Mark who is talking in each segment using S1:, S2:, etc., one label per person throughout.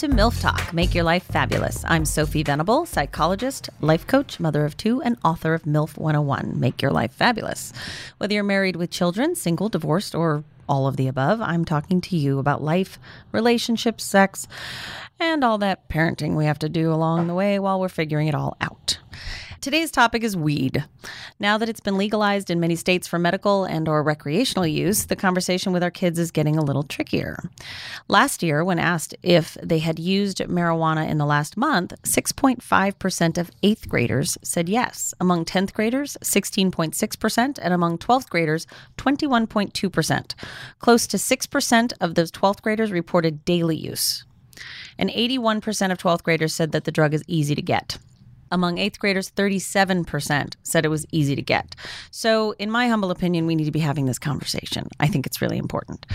S1: to MILF Talk, Make Your Life Fabulous. I'm Sophie Venable, psychologist, life coach, mother of two, and author of MILF 101, Make Your Life Fabulous. Whether you're married with children, single, divorced, or all of the above, I'm talking to you about life, relationships, sex, and all that parenting we have to do along the way while we're figuring it all out. Today's topic is weed. Now that it's been legalized in many states for medical and or recreational use, the conversation with our kids is getting a little trickier. Last year, when asked if they had used marijuana in the last month, 6.5% of 8th graders said yes. Among 10th graders, 16.6%, and among 12th graders, 21.2%. Close to 6% of those 12th graders reported daily use. And 81% of 12th graders said that the drug is easy to get. Among eighth graders, 37% said it was easy to get. So, in my humble opinion, we need to be having this conversation. I think it's really important.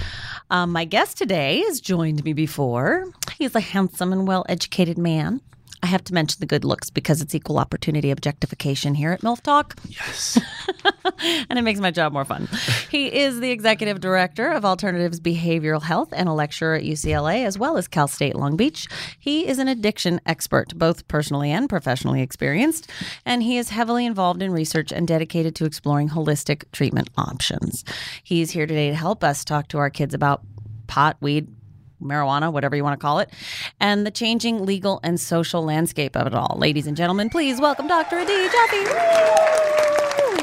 S1: Um, my guest today has joined me before. He's a handsome and well educated man. I have to mention the good looks because it's equal opportunity objectification here at MILF Talk.
S2: Yes.
S1: and it makes my job more fun. He is the executive director of Alternatives Behavioral Health and a lecturer at UCLA as well as Cal State Long Beach. He is an addiction expert, both personally and professionally experienced, and he is heavily involved in research and dedicated to exploring holistic treatment options. He's here today to help us talk to our kids about pot, weed, marijuana, whatever you want to call it, and the changing legal and social landscape of it all. Ladies and gentlemen, please welcome Dr. Adi Jaffe.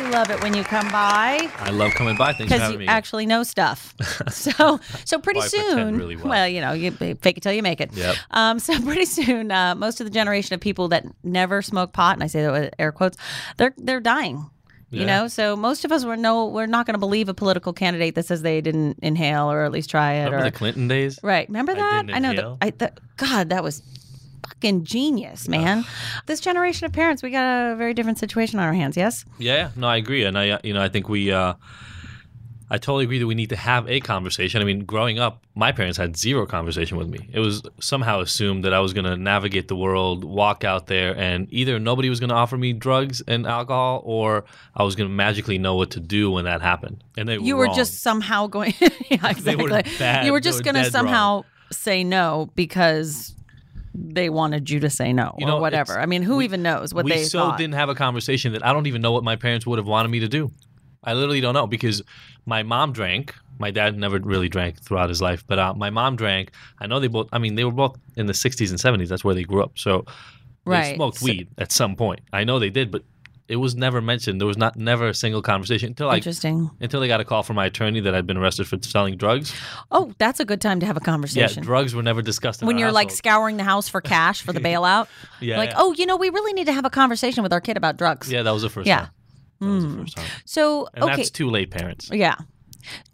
S1: We love it when you come by
S2: I love coming by. Thanks for
S1: because
S2: having
S1: you
S2: me.
S1: actually know stuff. so, so pretty
S2: Well,
S1: soon,
S2: really well.
S1: you know, you fake it till you make it.
S2: Yep.
S1: Um, so pretty soon, uh, most of the generation of people that never smoke pot, and I say that with air quotes, they're they're dying. You know, so most of us were no, we're not going to believe a political candidate that says they didn't inhale or at least try it.
S2: Remember
S1: or
S2: the Clinton days?
S1: Right. Remember
S2: I
S1: that?
S2: didn't
S1: I, know that. I. God, that was fucking genius, man. this generation of parents, we got a very different situation on our hands. Yes.
S2: Yeah, yeah. No, I agree, and I, you know, I think we, uh, I totally agree that we need to have a conversation. I mean, growing up, my parents had zero conversation with me. It was somehow assumed that I was going to navigate the world, walk out there, and either nobody was going to offer me drugs and alcohol, or I was going to magically know what to do when that happened. And they
S1: You were
S2: wrong.
S1: just somehow going. yeah,
S2: They
S1: exactly.
S2: were bad.
S1: You were just going to somehow say no because they wanted you to say no
S2: You
S1: or whatever. I mean, who
S2: we-
S1: even knows what
S2: we
S1: they
S2: so
S1: thought?
S2: didn't have a conversation that I don't even know what my parents would have wanted me to do. I literally don't know because my mom drank. My dad never really drank throughout his life, but uh, my mom drank. I know they both. I mean, they were both in the '60s and '70s. That's where they grew up. So they
S1: Right.
S2: smoked
S1: So-
S2: weed at some point. I know they did, but it was never mentioned. There was not never a single conversation until I
S1: Interesting.
S2: until I got a call from my attorney that I'd been arrested for selling drugs.
S1: Oh, that's a good time to have a conversation.
S2: Yeah, drugs were never discussed. In
S1: when
S2: our
S1: you're like scouring the house for cash for the bailout,
S2: Yeah,
S1: like,
S2: yeah.
S1: oh, you know, we really need to have a conversation with our kid about drugs.
S2: yeah, that was the first
S1: Yeah.
S2: time. That was the first time.
S1: So,
S2: And
S1: okay,
S2: that's too late, parents.
S1: Yeah.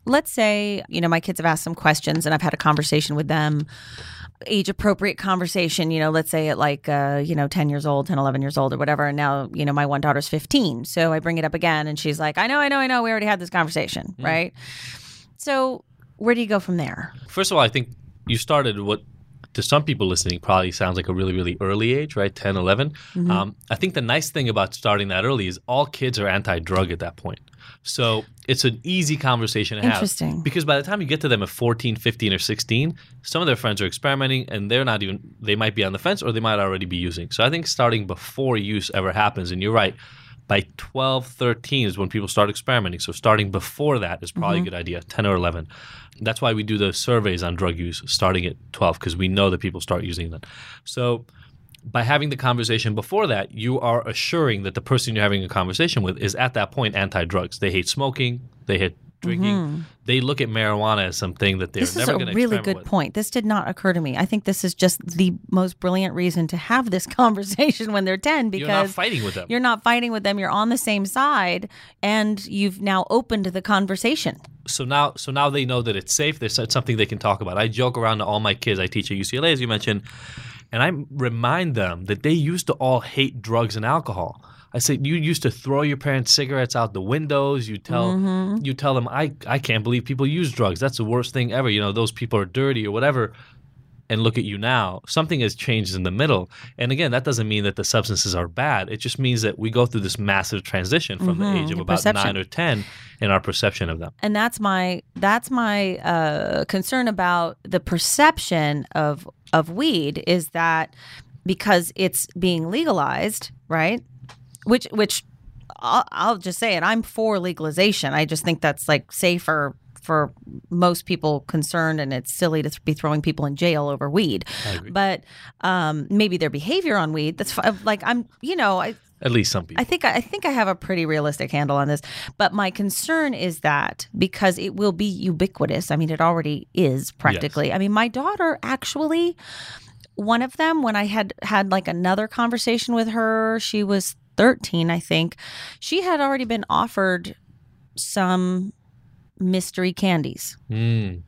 S1: Let's say, you know, my kids have asked some questions and I've had a conversation with them, age appropriate conversation, you know, let's say at like, uh, you know, 10 years old, 10, 11 years old or whatever. And now, you know, my one daughter's 15. So I bring it up again and she's like, I know, I know, I know. We already had this conversation. Right. So where do you go from there?
S2: First of all, I think you started what to some people listening probably sounds like a really, really early age, right? 10, 11.
S1: Mm-hmm.
S2: Um, I think the nice thing about starting that early is all kids are anti drug at that point. So it's an easy conversation to have.
S1: Interesting.
S2: Because by the time you get to them at 14, 15, or 16, some of their friends are experimenting and they're not even, they might be on the fence or they might already be using. So I think starting before use ever happens, and you're right, by 12, 13 is when people start experimenting. So starting before that is probably a mm-hmm. good idea, 10 or 11. That's why we do the surveys on drug use starting at 12 because we know that people start using them. So by having the conversation before that, you are assuring that the person you're having a conversation with is at that point anti-drugs. They hate smoking, they hate drinking, mm-hmm. they look at marijuana as something that they're
S1: This is
S2: never
S1: a
S2: going to
S1: really good
S2: with.
S1: point. This did not occur to me. I think this is just the most brilliant reason to have this conversation when they're 10 because
S2: You're not fighting with them.
S1: You're not fighting with them. You're on the same side, and you've now opened the conversation.
S2: so now so now they know that it's safe there's something they can talk about i joke around to all my kids i teach at ucla as you mentioned and i remind them that they used to all hate drugs and alcohol i say you used to throw your parents cigarettes out the windows you tell you tell them i i can't believe people use drugs that's the worst thing ever you know those people are dirty or whatever and look at you now, something has changed in the middle. And again, that doesn't mean that the substances are bad. It just means that we go through this massive transition from the age of
S1: Mm-hmm.
S2: about
S1: perception.
S2: nine or 10 in our perception of them.
S1: and that's my that's my uh, concern about the perception of of weed is that because it's being legalized, right? Which which I'll, I'll just say it. I'm for legalization. I just think that's like safer for most people concerned, and it's silly to th- be throwing people in jail over weed. But um, maybe their behavior on weed. That's fi- like I'm. You know, I
S2: At least some people.
S1: I think I think I have a pretty realistic handle on this, but my concern is that because it will be ubiquitous. I mean, it already is practically. I mean, my daughter actually, one of them, when I had had like another conversation with her, she was thirteen, I think. She had already been offered some mystery candies.
S2: Mm.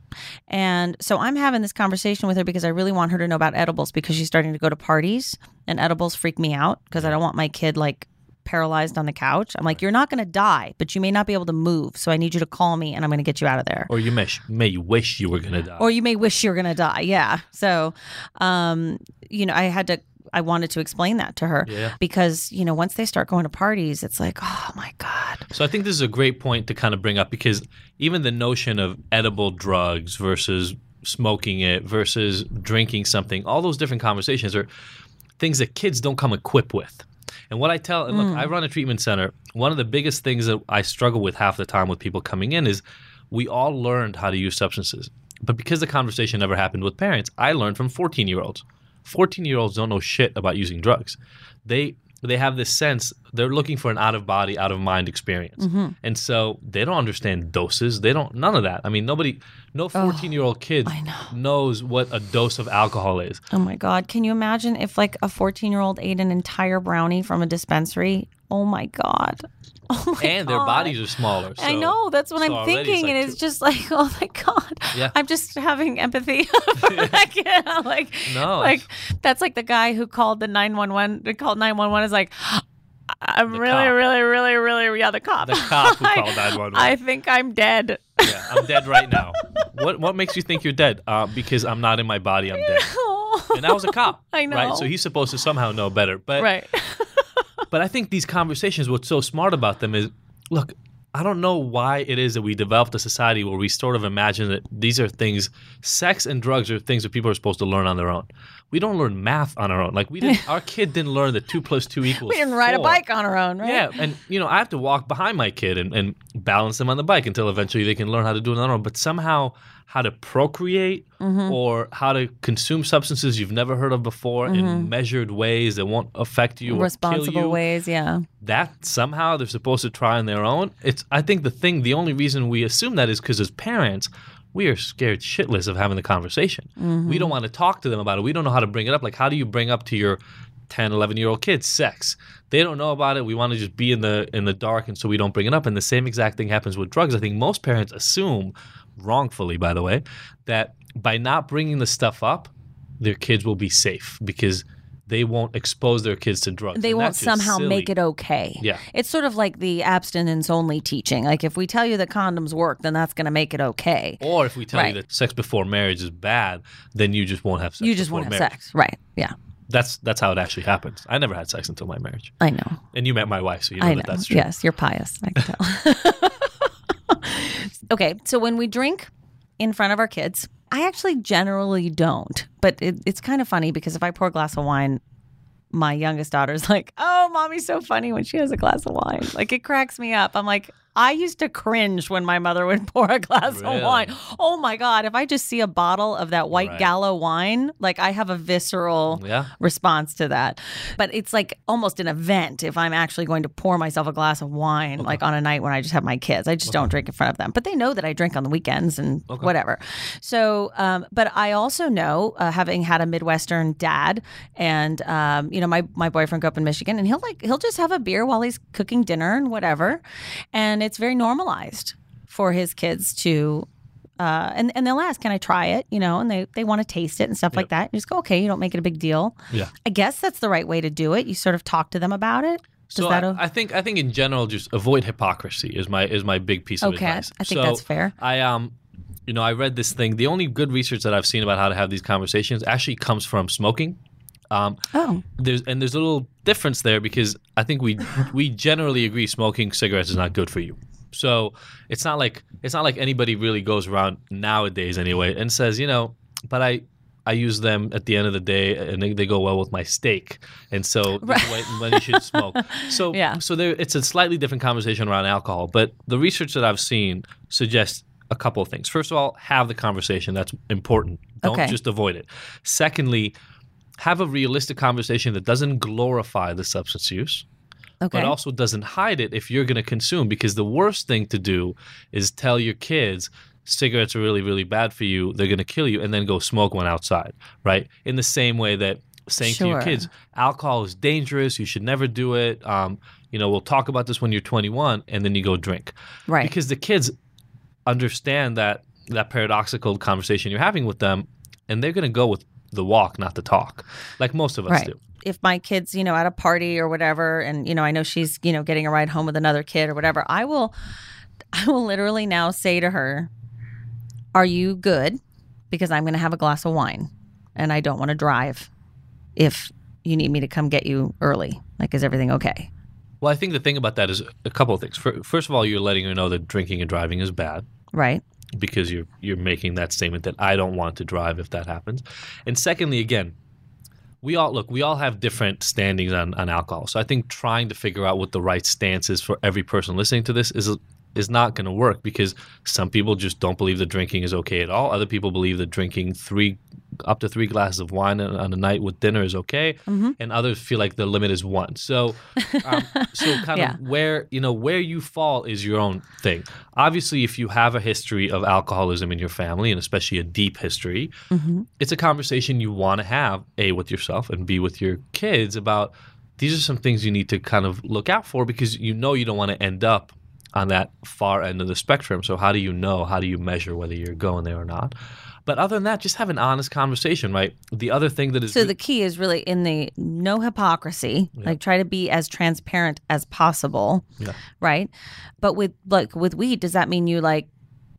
S1: And so I'm having this conversation with her because I really want her to know about edibles because she's starting to go to parties and edibles freak me out because I don't want my kid like paralyzed on the couch. I'm like, you're not going to die, but you may not be able to move. So I need you to call me and I'm going to get you out of there.
S2: Or you may, may wish you were going to die.
S1: Or you may wish you're going to die. Yeah. So, um, you know, I had to, I wanted to explain that to her
S2: Yeah.
S1: because, you know, once they start going to parties, it's like, oh my God.
S2: So I think this is a great point to kind of bring up because even the notion of edible drugs versus smoking it versus drinking something, all those different conversations are things that kids don't come equipped with. And what I tell, and look, mm. I run a treatment center. One of the biggest things that I struggle with half the time with people coming in is we all learned how to use substances. But because the conversation never happened with parents, I learned from 14 year olds. 14 year olds don't know shit about using drugs. They they have this sense they're looking for an out of body, out of mind experience. Mm-hmm. And so they don't understand doses. They don't none of that. I mean, nobody no 14 year old kid
S1: know.
S2: knows what a dose of alcohol is.
S1: Oh my God. Can you imagine if like a 14 year old ate an entire brownie from a dispensary? Oh my God. Oh my
S2: and their bodies are smaller.
S1: I know. That's what
S2: so
S1: I'm
S2: already it's
S1: thinking.
S2: like
S1: and it's
S2: two-
S1: just like, oh my God.
S2: Yeah.
S1: I'm just having empathy kid. Like,
S2: No.
S1: like that's like the guy who called the 911, who called 911 is like, I'm really, really, really, really, yeah, the cop.
S2: The cop who
S1: I-
S2: called 911.
S1: I think I'm dead.
S2: Yeah, I'm dead right now. What what makes you think you're dead? Uh, because I'm not in my body. I'm dead. And that was a cop.
S1: I know.
S2: Right. So he's supposed to somehow know better. But
S1: right.
S2: But I think these conversations, what's so smart about them is, look, I don't know why it is that we developed a society where we sort of imagine that these are things, sex and drugs are things that people are supposed to learn on their own. We don't learn math on our own. Like we didn't, our kid didn't learn that two plus two equals.
S1: We didn't ride a bike on our own, right?
S2: Yeah, and you know, I have to walk behind my kid and, and balance them on the bike until eventually they can learn how to do it on their own. But somehow, how to procreate
S1: Mm-hmm.
S2: or how to consume substances you've never heard of before in measured ways that won't affect you or kill
S1: Responsible
S2: you,
S1: ways. Yeah.
S2: that somehow they're supposed to try on their own. It's I think the thing, the only reason we assume that is because as parents, we are scared shitless of having the conversation. We don't want to talk to them about it. We don't know how to bring it up. Like, how do you bring up to your 10, 11 year old kids sex? They don't know about it. We want to just be in the in the dark, and so we don't bring it up. And the same exact thing happens with drugs. I think most parents assume, wrongfully, by the way, that by not bringing the stuff up, their kids will be safe because they won't expose their kids to drugs.
S1: They
S2: And
S1: won't somehow
S2: silly.
S1: make it okay.
S2: Yeah.
S1: It's sort of like the abstinence only teaching. Like if we tell you that condoms work, then that's going to make it okay.
S2: Or if we tell
S1: Right.
S2: you that sex before marriage is bad, then you just won't have sex.
S1: you just to have
S2: marriage.
S1: sex. Right. Yeah.
S2: That's that's how it actually happens. I never had sex until my marriage,
S1: I know.
S2: and you met my wife, so you know
S1: I know.
S2: that that's true.
S1: Yes, you're pious. I can tell. okay, so when we drink in front of our kids, I actually generally don't. But it, it's kind of funny because if I pour a glass of wine, my youngest daughter's like, "Oh, mommy's so funny when she has a glass of wine." Like it cracks me up. I'm like, I used to cringe when my mother would pour a glass
S2: Really?
S1: of wine. Oh my god, if I just see a bottle of that white
S2: Right.
S1: Gallo wine, like I have a visceral
S2: Yeah.
S1: response to that. But it's like almost an event if I'm actually going to pour myself a glass of wine, like on a night when I just have my kids. I just don't drink in front of them. But they know that I drink on the weekends and whatever. So, um, but I also know, uh, having had a Midwestern dad, and um, you know, my my boyfriend grew up in Michigan, and he'll like he'll just have a beer while he's cooking dinner and whatever, and it's very normalized for his kids to uh, and and they'll ask, "Can I try it?" You know, and they they want to taste it and stuff like that. You just go, "Okay," you don't make it a big deal.
S2: Yeah.
S1: I guess that's the right way to do it. You sort of talk to them about it. Does
S2: So
S1: that
S2: I,
S1: o-
S2: I think I think in general, just avoid hypocrisy is my is my big piece of advice.
S1: Okay,
S2: advice.
S1: I think
S2: So
S1: that's fair.
S2: I um you know, I read this thing. The only good research that I've seen about how to have these conversations actually comes from smoking. Um,
S1: Oh,
S2: there's and there's a little difference there because I think we we generally agree smoking cigarettes is not good for you. So it's not like it's not like anybody really goes around nowadays anyway and says, you know, but I I use them at the end of the day and they, they go well with my steak, and so when, when you should smoke. So
S1: Yeah.
S2: so there it's a slightly different conversation around alcohol, but the research that I've seen suggests a couple of things. First of all, have the conversation. That's important. Don't
S1: Okay.
S2: just avoid it. Secondly, have a realistic conversation that doesn't glorify the substance use,
S1: okay.
S2: but also doesn't hide it if you're going to consume. Because the worst thing to do is tell your kids cigarettes are really, really bad for you. They're going to kill you, and then go smoke one outside, right? In the same way that saying to your kids, alcohol is dangerous. You should never do it. Um, you know, we'll talk about this when you're 21, and then you go drink
S1: right.
S2: because the kids understand that that paradoxical conversation you're having with them and they're going to go with the walk not the talk like most of us
S1: right.
S2: do
S1: If my kid's, you know, at a party or whatever, and you know, I know she's, you know, getting a ride home with another kid or whatever, I will, I will literally now say to her, "Are you good?" Because I'm going to have a glass of wine, and I don't want to drive. If you need me to come get you early, like, is everything okay?
S2: well i think the thing about that is a couple of things first of all you're letting her know that drinking and driving is bad
S1: Right.
S2: Because you're you're making that statement that i don't want to drive if that happens. And secondly again we all look we all have different standings on, on alcohol. So i think trying to figure out what the right stance is for every person listening to this is is not going to work because some people just don't believe that drinking is okay at all. Other people believe that drinking three up to three glasses of wine on a night with dinner is okay and others feel like the limit is one. So um, so kind
S1: Yeah.
S2: of where you know where you fall is your own thing. Obviously if you have a history of alcoholism in your family and especially a deep history it's a conversation you want to have a with yourself and b with your kids about these are some things you need to kind of look out for because you know you don't want to end up on that far end of the spectrum. So how do you know? How do you measure whether you're going there or not but other than that just have an honest conversation right the other thing that is
S1: So the key is really in the no hypocrisy. Like try to be as transparent as possible.
S2: Yeah.
S1: Right. But with like with weed, does that mean you like,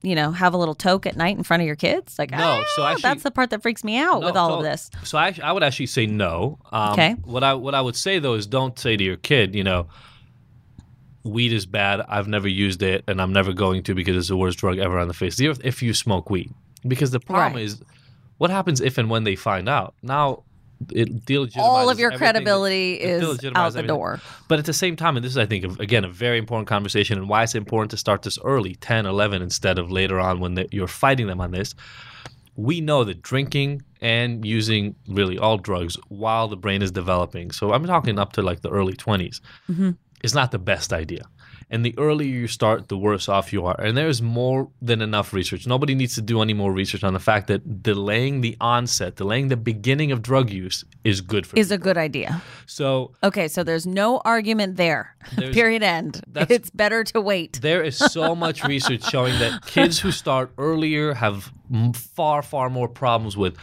S1: you know, have a little toke at night in front of your kids? Like
S2: No, so
S1: "Ah,
S2: actually-
S1: that's the part that freaks me out
S2: No,
S1: with all
S2: so-
S1: of this.
S2: So I, I would actually say no. Um,
S1: Okay.
S2: What I what I would say though is don't say to your kid, you know, weed is bad. I've never used it, and I'm never going to because it's the worst drug ever on the face of the earth. If you smoke weed, because the problem
S1: Right.
S2: is, what happens if and when they find out? Now, it delegitimizes
S1: All of your credibility
S2: it
S1: is out the
S2: everything.
S1: door.
S2: But at the same time, and this is, I think, again, a very important conversation and why it's important to start this early, 10, 11, instead of later on when the, you're fighting them on this. We know that drinking and using really all drugs while the brain is developing, so I'm talking up to like the early 20s, mm-hmm. is not the best idea. And the earlier you start, the worse off you are. And there's more than enough research. Nobody needs to do any more research on the fact that delaying the onset, delaying the beginning of drug use is good for
S1: Is
S2: you.
S1: a good idea.
S2: So
S1: Okay, so there's no argument there. Period end. It's better to wait.
S2: There is so much research showing that kids who start earlier have far, far more problems with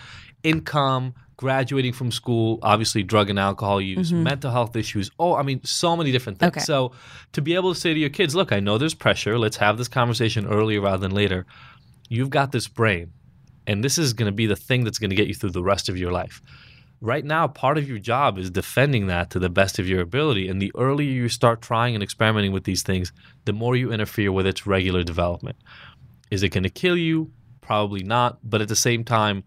S2: income, graduating from school, obviously drug and alcohol use, mm-hmm. mental health issues. Oh, I mean, so many different things.
S1: Okay.
S2: So to be able to say to your kids, look, I know there's pressure. Let's have this conversation earlier rather than later. You've got this brain, and this is going to be the thing that's going to get you through the rest of your life. Right now, part of your job is defending that to the best of your ability. And the earlier you start trying and experimenting with these things, the more you interfere with its regular development. Is it going to kill you? Probably not. But at the same time,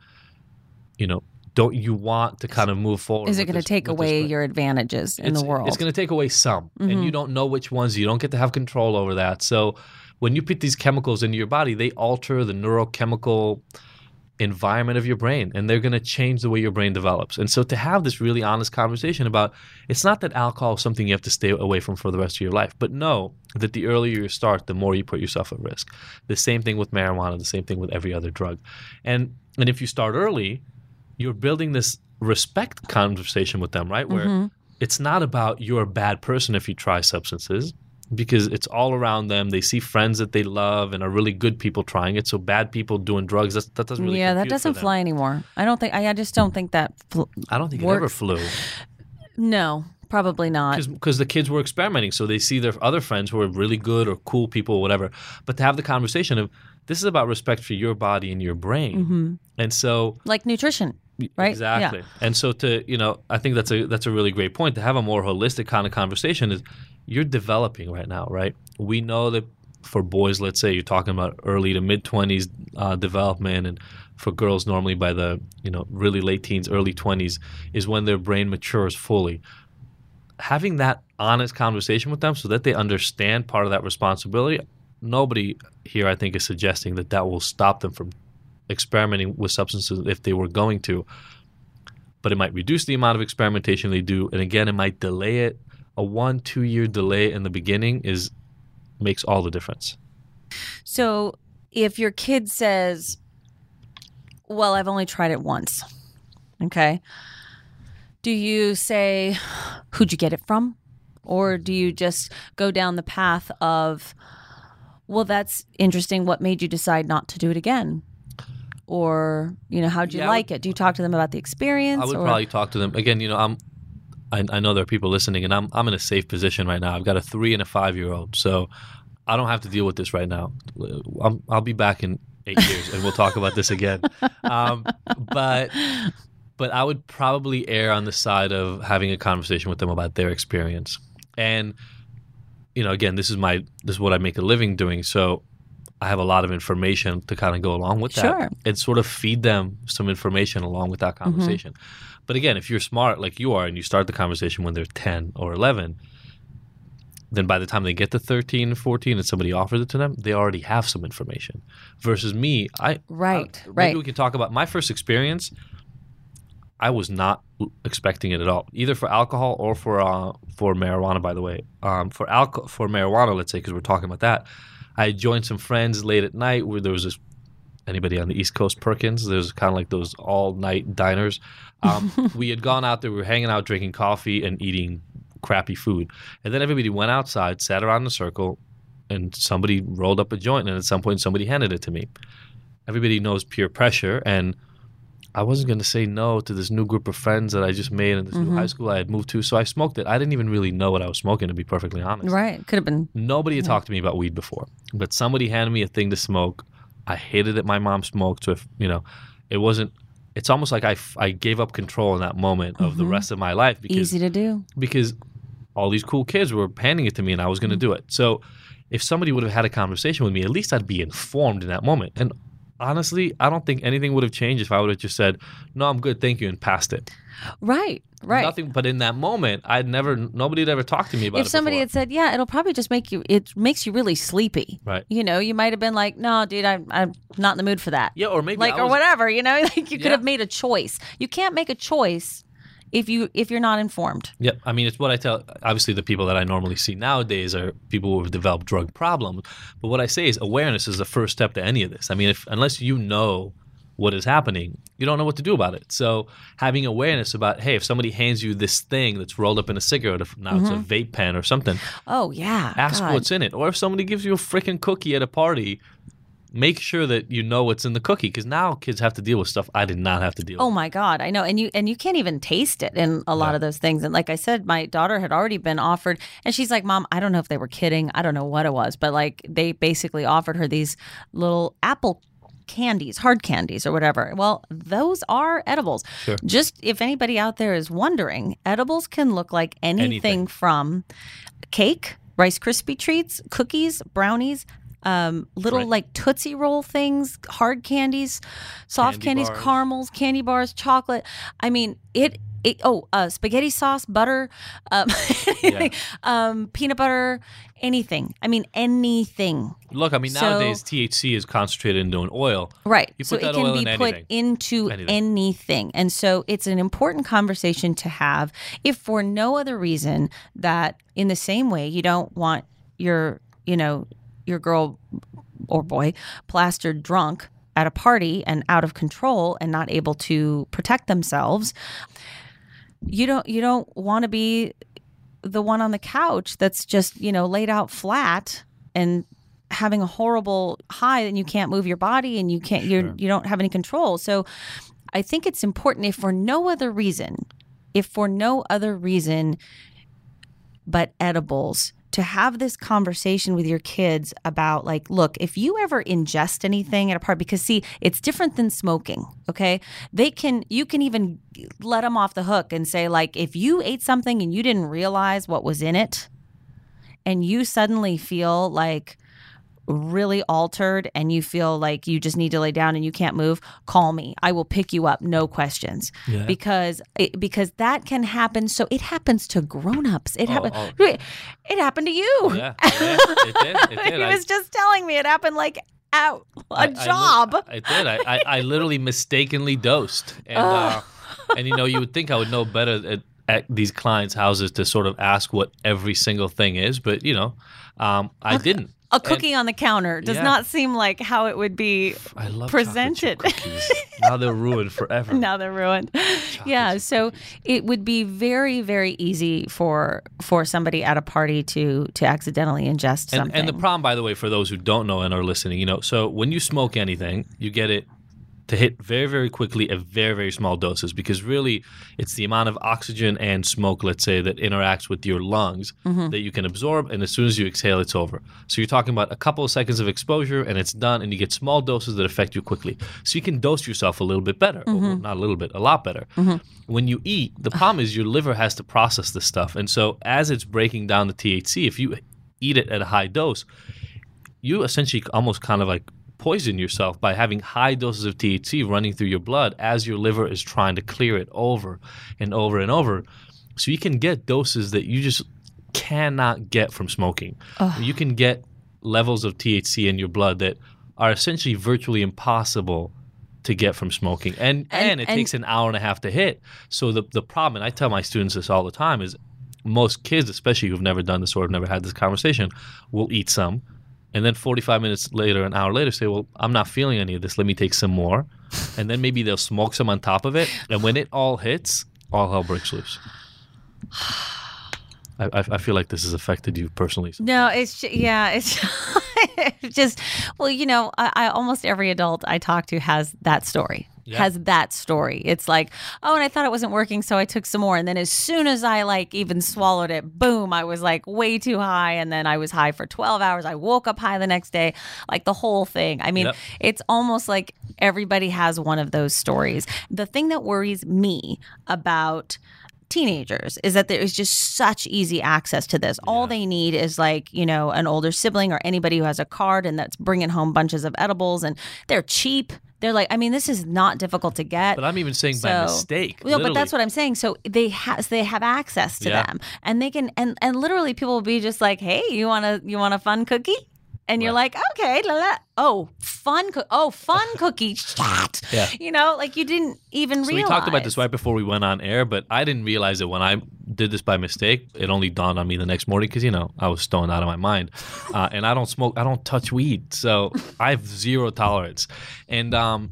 S2: you know, don't you want to kind of move forward?
S1: Is it going to take away your advantages in
S2: it's,
S1: the world? Mm-hmm.
S2: It's going to take away some, and you don't know which ones. You don't get to have control over that. So when you put these chemicals into your body, they alter the neurochemical environment of your brain and they're going to change the way your brain develops. And so to have this really honest conversation about it's not that alcohol is something you have to stay away from for the rest of your life, but know that the earlier you start, the more you put yourself at risk. The same thing with marijuana, the same thing with every other drug. And and if you start early, you're building this respect conversation with them, right? Where mm-hmm. it's not about you're a bad person if you try substances because it's all around them. They see friends that they love and are really good people trying it. So bad people doing drugs, that's, that doesn't really
S1: yeah, that doesn't fly anymore. I don't think. I, I just don't think that. Fl-
S2: I don't think it ever flew
S1: no, probably not.
S2: because the kids were experimenting. So they see their other friends who are really good or cool people or whatever. But to have the conversation of this is about respect for your body and your brain. And so
S1: Like nutrition, right?
S2: Exactly.
S1: Yeah.
S2: And so to you know, I think that's a that's a really great point. To have a more holistic kind of conversation is you're developing right now, right? We know that for boys, let's say you're talking about early to mid twenties uh, development, and for girls, normally by the you know really late teens, early twenties is when their brain matures fully. Having that honest conversation with them so that they understand part of that responsibility. Nobody here, I think, is suggesting that that will stop them from experimenting with substances if they were going to. But it might reduce the amount of experimentation they do, and again, it might delay it. A one, two year delay in the beginning is makes all the difference.
S1: So if your kid says, Well, I've only tried it once, okay, do you say, Who'd you get it from? Or do you just go down the path of, Well, that's interesting. What made you decide not to do it again? Or, you know, how'd you
S2: Yeah,
S1: like it? Do you talk to them about the experience?
S2: I would
S1: or-
S2: probably talk to them again. You know, I'm. I, I know there are people listening, and I'm I'm in a safe position right now. I've got a three and a five year old, so I don't have to deal with this right now. I'm, I'll be back in eight years, and we'll talk about this again. Um, but but I would probably err on the side of having a conversation with them about their experience. And you know, again, this is my this is what I make a living doing. So I have a lot of information to kind of go along with that
S1: Sure.
S2: and sort of feed them some information along with that mm-hmm. conversation. But again, if you're smart like you are and you start the conversation when they're 10 or 11, then by the time they get to 13 and 14 and somebody offers it to them, they already have some information. Versus me, I
S1: Right,
S2: I-
S1: right.
S2: Maybe we can talk about my first experience. I was not expecting it at all, either for alcohol or for uh, for marijuana. By the way, um, for alcohol for marijuana, let's say because we're talking about that, I joined some friends late at night where there was this. Anybody on the East Coast, Perkins? There's kind of like those all night diners. Um, we had gone out there, we were hanging out, drinking coffee, and eating crappy food. And then everybody went outside, sat around in a circle, and somebody rolled up a joint. And at some point, somebody handed it to me. Everybody knows peer pressure, and I wasn't going to say no to this new group of friends that I just made in this new high mm-hmm. school I had moved to. So I smoked it. I didn't even really know what I was smoking, to be perfectly honest.
S1: Right. Could have been.
S2: Nobody had talked to me about weed before, but somebody handed me a thing to smoke. I hated that my mom smoked. So if you know, it wasn't. It's almost like I, I gave up control in that moment of the mm-hmm. rest of my life because
S1: Easy to do.
S2: because all these cool kids were handing it to me and I was going to mm-hmm. do it. So if somebody would have had a conversation with me, at least I'd be informed in that moment. And honestly, I don't think anything would have changed if I would have just said, "No, I'm good, thank you," and passed it.
S1: Right. Right.
S2: Nothing. But in that moment, I'd never. Nobody had ever talked to me about it.
S1: if somebody
S2: before.
S1: had said, "Yeah, it'll probably just make you," it makes you really sleepy.
S2: Right.
S1: You know, you might have been like, "No, dude, I'm I'm not in the mood for that."
S2: yeah, or maybe
S1: like
S2: I
S1: or whatever. You know, like you could
S2: Yeah.
S1: have made a choice. You can't make a choice if you if you're not informed.
S2: Yeah, I mean, it's what I tell. Obviously, the people that I normally see nowadays are people who have developed drug problems. But what I say is awareness is the first step to any of this. I mean, if unless you know what is happening, you don't know what to do about it. So having awareness about, hey, if somebody hands you this thing that's rolled up in a cigarette, if now it's a mm-hmm. vape pen or something,
S1: Oh yeah.
S2: ask
S1: God.
S2: what's in it. Or if somebody gives you a freaking cookie at a party. Make sure that you know what's in the cookie because now kids have to deal with stuff I did not have to deal
S1: Oh
S2: with.
S1: my god, I know, and you and you can't even taste it in a lot
S2: Yeah.
S1: of those things. And like I said, my daughter had already been offered, and she's like, "Mom, I don't know if they were kidding. I don't know what it was, but like they basically offered her these little apple candies, hard candies or whatever. Well, those are edibles.
S2: Sure.
S1: Just if anybody out there is wondering, edibles can look like anything,
S2: Anything.
S1: from cake, Rice Krispie treats, cookies, brownies. Um, little
S2: Right.
S1: like Tootsie Roll things, hard candies, soft
S2: Candy
S1: candies,
S2: bars.
S1: caramels, candy bars, chocolate. I mean, it. it oh, uh, spaghetti sauce, butter, um, anything, um, peanut butter, anything. I mean, anything.
S2: Look, I mean,
S1: So-
S2: nowadays THC is concentrated into an oil.
S1: Right.
S2: You
S1: so it can be
S2: in
S1: put
S2: anything.
S1: into
S2: Anything.
S1: anything. And so it's an important conversation to have if for no other reason that in the same way you don't want your, you know, your girl or boy plastered drunk at a party and out of control and not able to protect themselves. You don't you don't want to be the one on the couch that's just, you know, laid out flat and having a horrible high and you can't move your body and you can't you you don't have any control. So I think it's important if for no other reason, if for no other reason but edibles to have this conversation with your kids about like look if you ever ingest anything at a party because see it's different than smoking okay? They can you can even let them off the hook and say like if you ate something and you didn't realize what was in it and you suddenly feel like really altered and you feel like you just need to lay down and you can't move call me i will pick you up no questions
S2: Yeah.
S1: because it, because that can happen so it happens to grown-ups it
S2: Oh,
S1: happened
S2: oh.
S1: it happened to you
S2: Yeah, yeah, it did. It did.
S1: he
S2: I-
S1: was just telling me it happened like out a
S2: I- I
S1: job
S2: I, did. I, I, I literally mistakenly dosed, and uh, and you know you would think I would know better at, at these clients' houses to sort of ask what every single thing is, but you know, um, I didn't.
S1: A cookie on the counter does
S2: Yeah.
S1: not seem like how it would be
S2: I love
S1: presented.
S2: now they're ruined forever.
S1: now they're ruined. yeah, so it would be very, very easy for for somebody at a party to to accidentally ingest
S2: And,
S1: something.
S2: and the problem, by the way, for those who don't know and are listening, you know, so when you smoke anything, you get it to hit very, very quickly at very, very small doses because really it's the amount of oxygen and smoke, let's say, that interacts with your lungs
S1: Mm-hmm.
S2: that you can absorb. And as soon as you exhale, it's over. So you're talking about a couple of seconds of exposure and it's done, and you get small doses that affect you quickly. So you can dose yourself a little bit better,
S1: Mm-hmm.
S2: not a little bit, a lot better. When you eat, the problem is your liver has to process this stuff. And so as it's breaking down the THC, if you eat it at a high dose, you essentially almost kind of like poison yourself by having high doses of THC running through your blood as your liver is trying to clear it over and over and over. So you can get doses that you just cannot get from smoking. You can get levels of THC in your blood that are essentially virtually impossible to get from smoking. And and,
S1: And-
S2: it
S1: and-
S2: takes an hour and a half to hit. So the the problem, and I tell my students this all the time, is most kids, especially who've never done this or have never had this conversation, will eat some, and then 45 minutes later, an hour later, say, "Well, I'm not feeling any of this. Let me take some more," and then maybe they'll smoke some on top of it, and when it all hits, all hell breaks loose. I, I, feel like this has affected you personally.
S1: no, it's yeah, it's it's just well, you know, I, I almost every adult I talk to has that story.
S2: Yeah.
S1: Has that story. It's like, oh, and I thought it wasn't working, so I took some more. And then as soon as I like even swallowed it, boom, I was like way too high. And then I was high for 12 hours. I woke up high the next day, like the whole thing. I mean,
S2: Yep.
S1: it's almost like everybody has one of those stories. The thing that worries me about teenagers is that there is just such easy access to this. All they need is like, you know, an older sibling or anybody who has a card and that's bringing home bunches of edibles and they're cheap. They're like, I mean, this is not difficult to get.
S2: But I'm even saying by mistake.
S1: No, but that's what I'm saying. So they have they have access to
S2: Yeah.
S1: them, and they can and and literally people will be just like, "Hey, you want to you want a fun cookie?" And you're like, "Okay, la, la. oh, fun, co- oh, fun cookie, chat."
S2: Yeah.
S1: You know, like you didn't even
S2: So
S1: realize.
S2: we talked about this right before we went on air, but I didn't realize it when I did this by mistake. It only dawned on me the next morning because you know I was stoned out of my mind, uh, and I don't smoke, I don't touch weed, so I have zero tolerance. And um,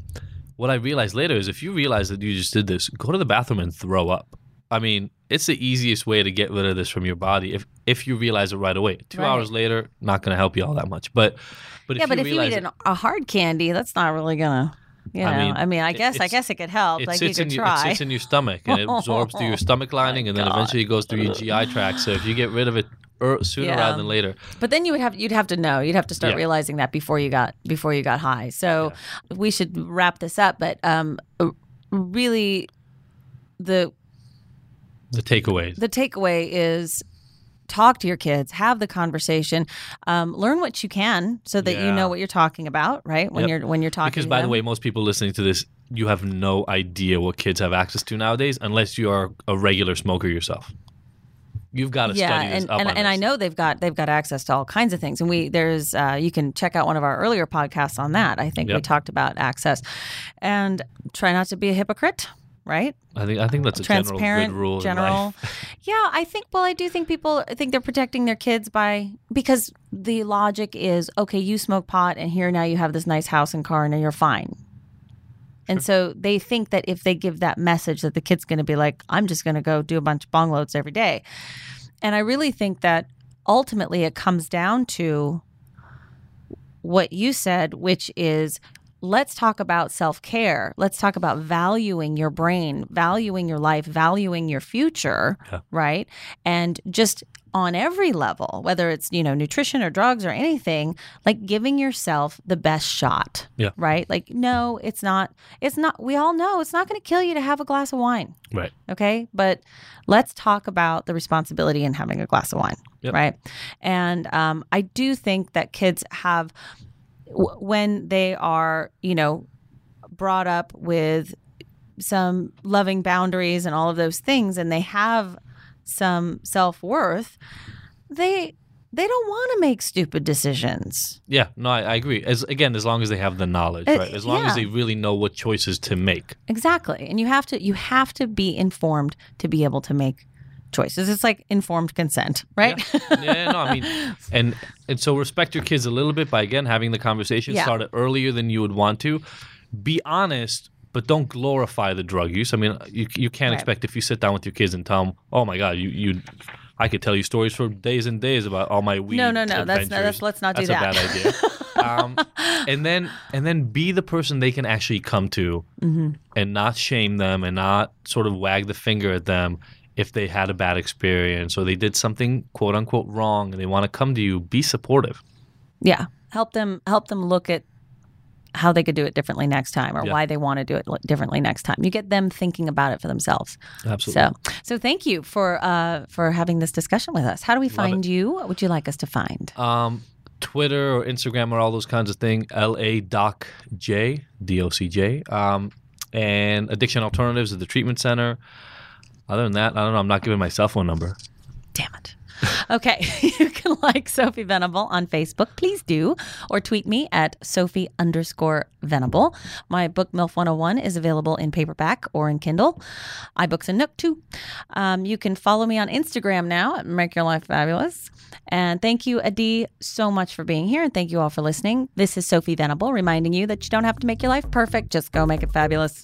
S2: what I realized later is if you realize that you just did this, go to the bathroom and throw up. I mean, it's the easiest way to get rid of this from your body if if you realize it right away. Two
S1: Right.
S2: hours later, not going to help you all that much. But but if
S1: yeah, but
S2: you
S1: if you eat
S2: it-
S1: a hard candy, that's not really gonna. You know,
S2: I
S1: I
S2: mean,
S1: mean, I guess I guess it could help.
S2: it
S1: like you could
S2: in your, it
S1: try.
S2: sits in your stomach and it absorbs through your stomach lining and then
S1: God.
S2: eventually it goes through your GI tract. So if you get rid of it er, sooner
S1: Yeah.
S2: rather than later,
S1: But then you would have you'd have to know you'd have to start
S2: Yeah.
S1: realizing that before you got before you got high. So we should wrap this up. But um, really, the
S2: the takeaways.
S1: the takeaway is talk to your kids, have the conversation, um, learn what you can so that you know what you're talking about. Right when
S2: Yep.
S1: you're when you're talking.
S2: Because by the way, most people listening to this, you have no idea what kids have access to nowadays unless you are a regular smoker yourself. You've got to
S1: yeah
S2: study this
S1: and,
S2: up
S1: and, and i know they've got they've got access to all kinds of things and we there's uh, you can check out one of our earlier podcasts on that i think we talked about access and try not to be a hypocrite right
S2: I think I think that's a general
S1: transparent
S2: good rule. in
S1: general
S2: life.
S1: yeah i think well i do think people I think they're protecting their kids by because the logic is okay you smoke pot and here now you have this nice house and car and you're fine and so they think that if they give that message that the kid's going to be like i'm just going to go do a bunch of bong loads every day and i really think that ultimately it comes down to what you said which is let's talk about self care. Let's talk about valuing your brain, valuing your life, valuing your future,
S2: Yeah.
S1: right? And just on every level, whether it's, you know, nutrition or drugs or anything, like giving yourself the best shot.
S2: Yeah.
S1: Right? Like, no, it's not, it's not, we all know it's not going to kill you to have a glass of wine.
S2: Right.
S1: Okay. But let's talk about the responsibility in having a glass of wine.
S2: Yep.
S1: Right. And um, I do think that kids have, w- when they are, you know, brought up with some loving boundaries and all of those things, and they have some self worth, they they don't want to make stupid decisions.
S2: Yeah, no, I, I agree. As again, as long as they have the knowledge,
S1: Uh,
S2: right? As long as they really know what choices to make.
S1: Exactly. And you have to you have to be informed to be able to make choices. It's like informed consent, right?
S2: Yeah, yeah, no, I mean, and and so respect your kids a little bit by again having the conversation
S1: Yeah.
S2: started earlier than you would want to. Be honest, but don't glorify the drug use. I mean, you you can't
S1: Right.
S2: expect if you sit down with your kids and tell them, "Oh my God, you you." I could tell you stories for days and days about all my weed.
S1: No, no, no, that's-
S2: adventures.
S1: that's- let's not do
S2: That's
S1: that.
S2: a bad idea. um, and then and then be the person they can actually come to,
S1: Mm-hmm.
S2: and not shame them, and not sort of wag the finger at them if they had a bad experience or they did something quote unquote wrong, and they want to come to you. Be supportive.
S1: yeah. Help them help them look at how they could do it differently next time or
S2: Yeah.
S1: why they want to do it differently next time. You get them thinking about it for themselves.
S2: Absolutely.
S1: So, so thank you for uh, for having this discussion with us. How do we find you? What would you like us to find?
S2: Um, Twitter or Instagram or all those kinds of things. L A Doc J D O C J. Um, and Addiction Alternatives at the Treatment Center. Other than that, I don't know. I'm not giving my cell phone number.
S1: Damn it. Okay, you can like Sophie Venable on Facebook, please do, or tweet me at Sophie underscore Venable. My book MILF 101 is available in paperback or in Kindle, iBooks and Nook too. Um, you can follow me on Instagram now at Make Your Life Fabulous. And thank you, Adi, so much for being here, and thank you all for listening. This is Sophie Venable reminding you that you don't have to make your life perfect, just go make it fabulous.